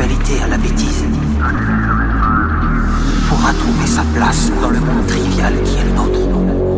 à la bêtise pourra trouver sa place dans le monde trivial qui est le nôtre.